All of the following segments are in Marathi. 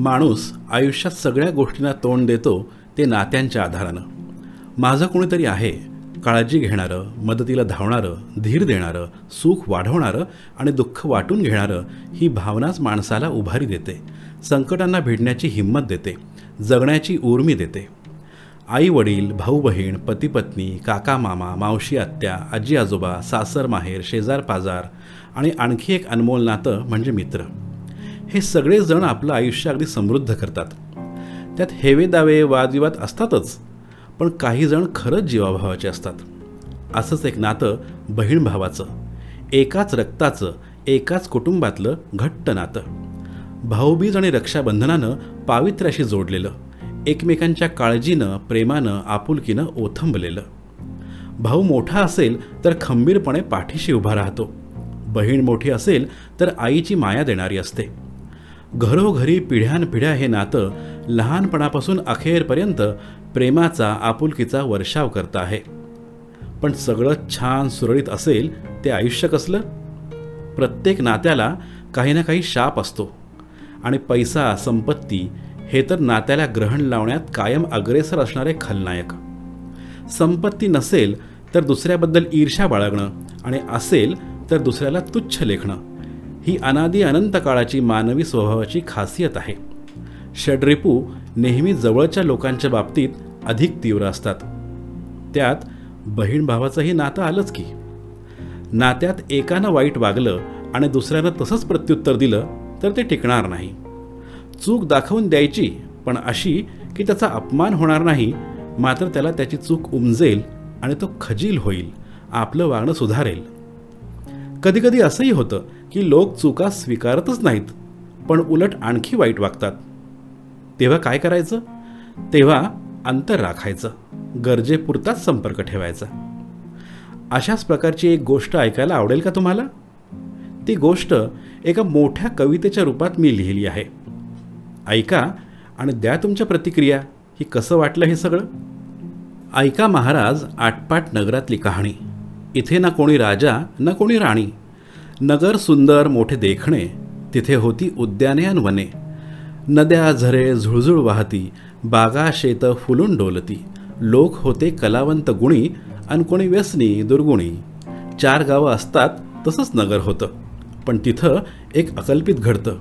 माणूस आयुष्यात सगळ्या गोष्टींना तोंड देतो ते नात्यांच्या आधारानं. माझं कोणीतरी आहे काळजी घेणारं मदतीला धावणारं धीर देणारं सुख वाढवणारं आणि दुःख वाटून घेणारं ही भावनाच माणसाला उभारी देते. संकटांना भिडण्याची हिंमत देते जगण्याची उर्मी देते. आई वडील भाऊ बहीण पती पत्नी काका मामा मावशी आत्या आजी आजोबा सासर माहेर शेजार पाजार आणि आणखी एक अनमोल नातं म्हणजे मित्र. हे सगळेजण आपलं आयुष्य अगदी समृद्ध करतात. त्यात हेवे दावे वादविवाद असतातच पण काही जण खरंच जीवाभावाचे असतात. असंच एक नातं बहीण भावाचं एकाच रक्ताचं एकाच कुटुंबातलं घट्ट नातं. भाऊबीज आणि रक्षाबंधनानं पावित्र्याशी जोडलेलं एकमेकांच्या काळजीनं प्रेमानं आपुलकीनं ओथंबलेलं. भाऊ मोठा असेल तर खंबीरपणे पाठीशी उभा राहतो. बहीण मोठी असेल तर आईची माया देणारी असते. घरोघरी पिढ्यानपिढ्या हे नातं लहानपणापासून अखेरपर्यंत प्रेमाचा आपुलकीचा वर्षाव करत आहे. पण सगळं छान सुरळीत असेल ते आयुष्य कसलं? प्रत्येक नात्याला काही ना काही शाप असतो. आणि पैसा संपत्ती हे तर नात्याला ग्रहण लावण्यात कायम अग्रेसर असणारे खलनायक. संपत्ती नसेल तर दुसऱ्याबद्दल ईर्ष्या बाळगणं आणि असेल तर दुसऱ्याला तुच्छ लेखणं. ही अनादी अनंत काळाची मानवी स्वभावाची खासियत आहे. षड्रिपू नेहमी जवळच्या लोकांच्या बाबतीत अधिक तीव्र असतात. त्यात बहीण भावाचंही नातं आलंच की. नात्यात एकानं वाईट वागलं आणि दुसऱ्यानं तसंच प्रत्युत्तर दिलं तर ते टिकणार नाही. चूक दाखवून द्यायची पण अशी की त्याचा अपमान होणार नाही मात्र त्याला त्याची चूक उमजेल आणि तो खजील होईल आपलं वागणं सुधारेल. कधीकधी असंही होतं की लोक चुका स्वीकारतच नाहीत पण उलट आणखी वाईट वागतात. तेव्हा काय करायचं? तेव्हा अंतर राखायचं गरजेपुरताच संपर्क ठेवायचा. अशाच प्रकारची एक गोष्ट ऐकायला आवडेल का तुम्हाला? ती गोष्ट एका मोठ्या कवितेच्या रूपात मी लिहिली आहे. ऐका आणि द्या तुमच्या प्रतिक्रिया ही कसं वाटलं हे सगळं? ऐका महाराज आटपाट नगरातली कहाणी. इथे ना कोणी राजा ना कोणी राणी. नगर सुंदर मोठे देखणे तिथे होती उद्याने आणि वने. नद्या झरे झुळझुळ वाहती बागा शेत फुलून डोलती. लोक होते कलावंत गुणी आणि कोणी व्यसनी दुर्गुणी. चार गावं असतात तसंच नगर होतं. पण तिथं एक अकल्पित घडतं.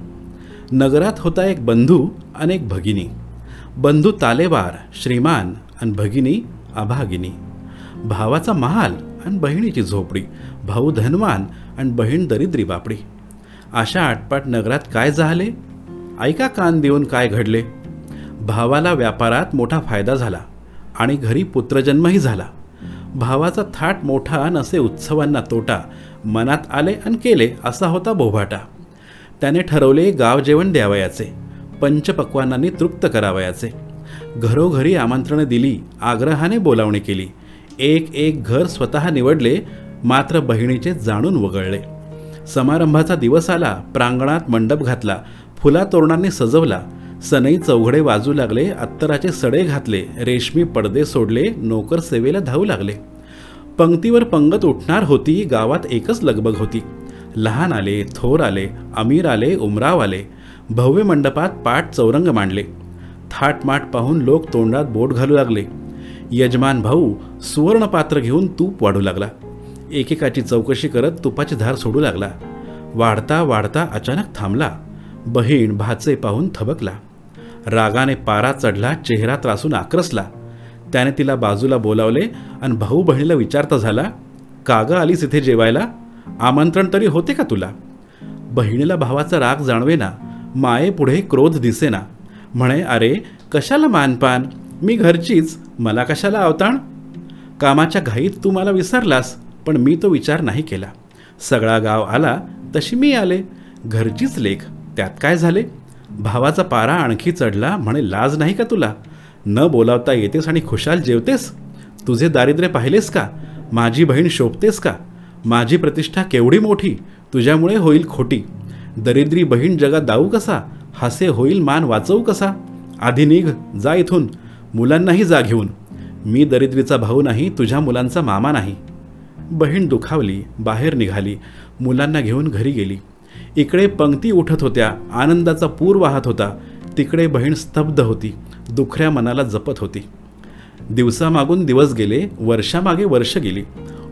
नगरात होता एक बंधू आणि एक भगिनी. बंधू तालेवार श्रीमान आणि भगिनी अभागिनी. भावाचा महाल आणि बहिणीची झोपडी. भाऊ धनवान आणि बहीण दरिद्री बापडी. अशा आटपाट नगरात काय झाले? ऐका कान देऊन काय घडले? भावाला व्यापारात मोठा फायदा झाला आणि घरी पुत्रजन्मही झाला. भावाचा थाट मोठा नसे उत्सवांना तोटा मनात आले आणि केले असा होता बोभाटा. त्याने ठरवले गाव जेवण द्यावयाचे पंचपक्वानांनी तृप्त करावयाचे. घरोघरी आमंत्रणं दिली आग्रहाने बोलावणी केली. एक एक घर स्वतः निवडले मात्र बहिणीचे जाणून वगळले. समारंभाचा दिवस आला प्रांगणात मंडप घातला फुला तोरणांनी सजवला सनई चौघडे वाजू लागले अत्तराचे सडे घातले रेशमी पडदे सोडले नोकर सेवेला धावू लागले. पंक्तीवर पंगत उठणार होती गावात एकच लगबग होती. लहान आले थोर आले अमीर आले उमराव आले भव्य मंडपात पाठ चौरंग मांडले. थाटमाट पाहून लोक तोंडात बोट घालू लागले. यजमान भाऊ सुवर्णपात्र घेऊन तूप वाढू लागला. एकेकाची चौकशी करत तुपाची धार सोडू लागला. वाढता वाढता अचानक थांबला. बहीण भाचे पाहून थबकला. रागाने पारा चढला चेहरा त्रासून आक्रसला. त्याने तिला बाजूला बोलावले आणि भाऊ बहिणीला विचारता झाला कागं आलीस इथे जेवायला? आमंत्रण तरी होते का तुला? बहिणीला भावाचा राग जाणवेना मायेपुढे क्रोध दिसेना. म्हणे अरे कशाला मानपान? मी घरचीच मला कशाला अवताण कामाच्या घाईत तू मला विसरलास. पण मी तो विचार नाही केला. सगळा गाव आला तशी मी आले. घरचीच लेख त्यात काय झाले? भावाचा पारा आणखी चढला म्हणे लाज नाही का तुला? न बोलावता येतेस आणि खुशाल जेवतेस? तुझे दारिद्र्य पाहिलेस का? माझी बहीण शोभतेस का? माझी प्रतिष्ठा केवढी मोठी? तुझ्यामुळे होईल खोटी. दरिद्री बहीण जगात दाऊ कसा? हसे होईल मान वाचवू कसा? आधी निघ जा इथून. मुलांनाही जा घेऊन. मी दरिद्रीचा भाऊ नाही तुझ्या मुलांचा मामा नाही. बहीण दुखावली बाहेर निघाली मुलांना घेऊन घरी गेली. इकडे पंक्ती उठत होत्या आनंदाचा पूर वाहत होता. तिकडे बहीण स्तब्ध होती दुखऱ्या मनाला जपत होती. दिवसामागून दिवस गेले वर्षामागे वर्ष गेली.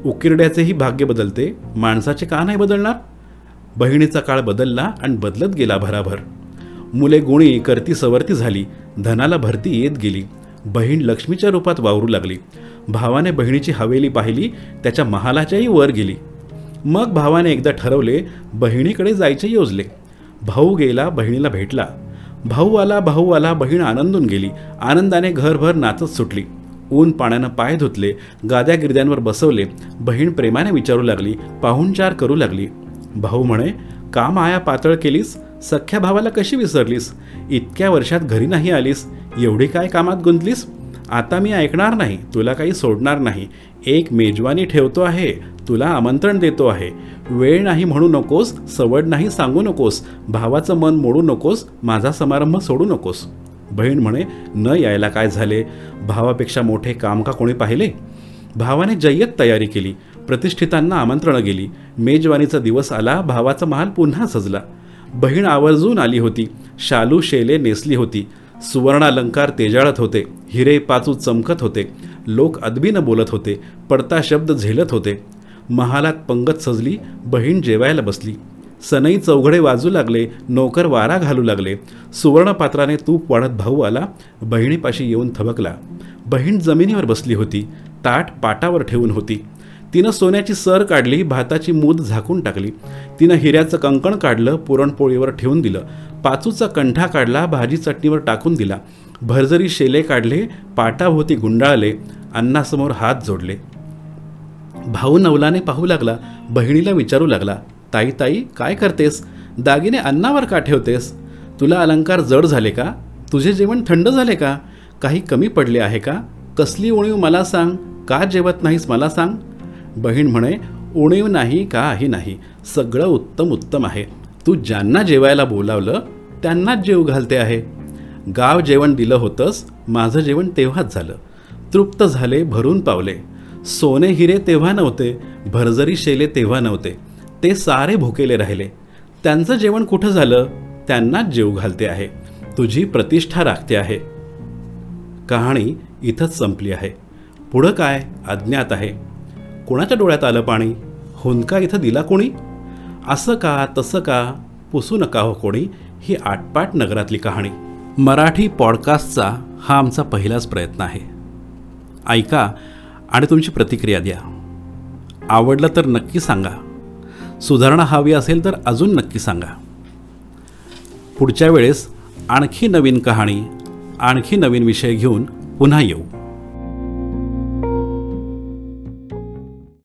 उकिरड्याचेही भाग्य बदलते माणसाचे का नाही बदलणार? बहिणीचा काळ बदलला आणि बदलत गेला भराभर. मुले गुणी करती सवरती झाली धनाला भरती येत गेली. बहीण लक्ष्मीच्या रूपात वावरू लागली. भावाने बहिणीची हवेली पाहिली त्याच्या महालाच्याही वर गेली. मग भावाने एकदा ठरवले बहिणीकडे जायचे योजले. भाऊ गेला बहिणीला भेटला. भाऊ आला भाऊ आला बहीण आनंदून गेली. आनंदाने घरभर नाचत सुटली. ऊन पाण्यानं पाय धुतले गाद्या गिरद्यांवर बसवले बहीण प्रेमाने विचारू लागली पाहुणचार करू लागली. भाऊ म्हणे का माया पातळ केलीस? सख्या भावाला कशी विसरलीस? इतक्या वर्षात घरी नाही आलीस? एवढी काय कामात गुंतलीस? आता मी ऐकणार नाही तुला काही सोडणार नाही. एक मेजवानी ठेवतो आहे तुला आमंत्रण देतो आहे. वेळ नाही म्हणू नकोस सवड नाही सांगू नकोस भावाचं मन मोडू नकोस माझा समारंभ सोडू नकोस. बहीण म्हणे न यायला काय झाले? भावापेक्षा मोठे काम का कोणी पाहिले? भावाने जय्यत तयारी केली. प्रतिष्ठितांना आमंत्रणं गेली. मेजवानीचा दिवस आला भावाचा महाल पुन्हा सजला. बहीण आवर्जून आली होती. शालू शेले नेसली होती. सुवर्णालंकार तेजाळत होते. हिरे पाचू चमकत होते. लोक अदबीनं बोलत होते. पडता शब्द झेलत होते. महालात पंगत सजली. बहीण जेवायला बसली. सनई चौघडे वाजू लागले. नोकर वारा घालू लागले. सुवर्णपात्राने तूप वाढत भाऊ आला. बहिणीपाशी येऊन थबकला. बहीण जमिनीवर बसली होती. ताट पाटावर ठेवून होती. तिनं सोन्याची सर काढली भाताची मूद झाकून टाकली. तिनं हिऱ्याचं कंकण काढलं पुरणपोळीवर ठेवून दिलं. पाचूचा कंठा काढला भाजी चटणीवर टाकून दिला. भरजरी शेले काढले पाटाभोवती गुंडाळले अन्नासमोर हात जोडले. भाऊ नवलाने पाहू लागला बहिणीला विचारू लागला ताई ताई काय करतेस? दागिने अन्नावर का ठेवतेस? तुला अलंकार जड झाले का? तुझे जेवण थंड झाले का? काही कमी पडले आहे का? कसली उणीव मला सांग का जेवत नाहीस मला सांग? बहीण म्हणे उणीव नाही काही नाही सगळं उत्तम उत्तम आहे. तू ज्यांना जेवायला बोलावलं त्यांनाच जेव घालते आहे. गाव जेवण दिलं होतंस माझं जेवण तेव्हाच झालं. तृप्त झाले भरून पावले. सोने हिरे तेव्हा नव्हते भरजरी शेले तेव्हा नव्हते. ते सारे भुकेले राहिले. त्यांचं जेवण कुठं झालं? त्यांनाच जेव घालते आहे. तुझी प्रतिष्ठा राखते आहे. कहाणी इथंच संपली आहे. पुढं काय? अज्ञात आहे. कोणाच्या डोळ्यात आलं पाणी? हुंदका इथं दिला कोणी? असं का तसं का? पुसू नका हो कोणी. ही आटपाट नगरातली कहाणी. मराठी पॉडकास्टचा हा आमचा पहिलाच प्रयत्न आहे. ऐका आणि तुमची प्रतिक्रिया द्या. आवडलं तर नक्की सांगा. सुधारणा हवी असेल तर अजून नक्की सांगा. पुढच्या वेळेस आणखी नवीन कहाणी आणखी नवीन विषय घेऊन पुन्हा येऊ.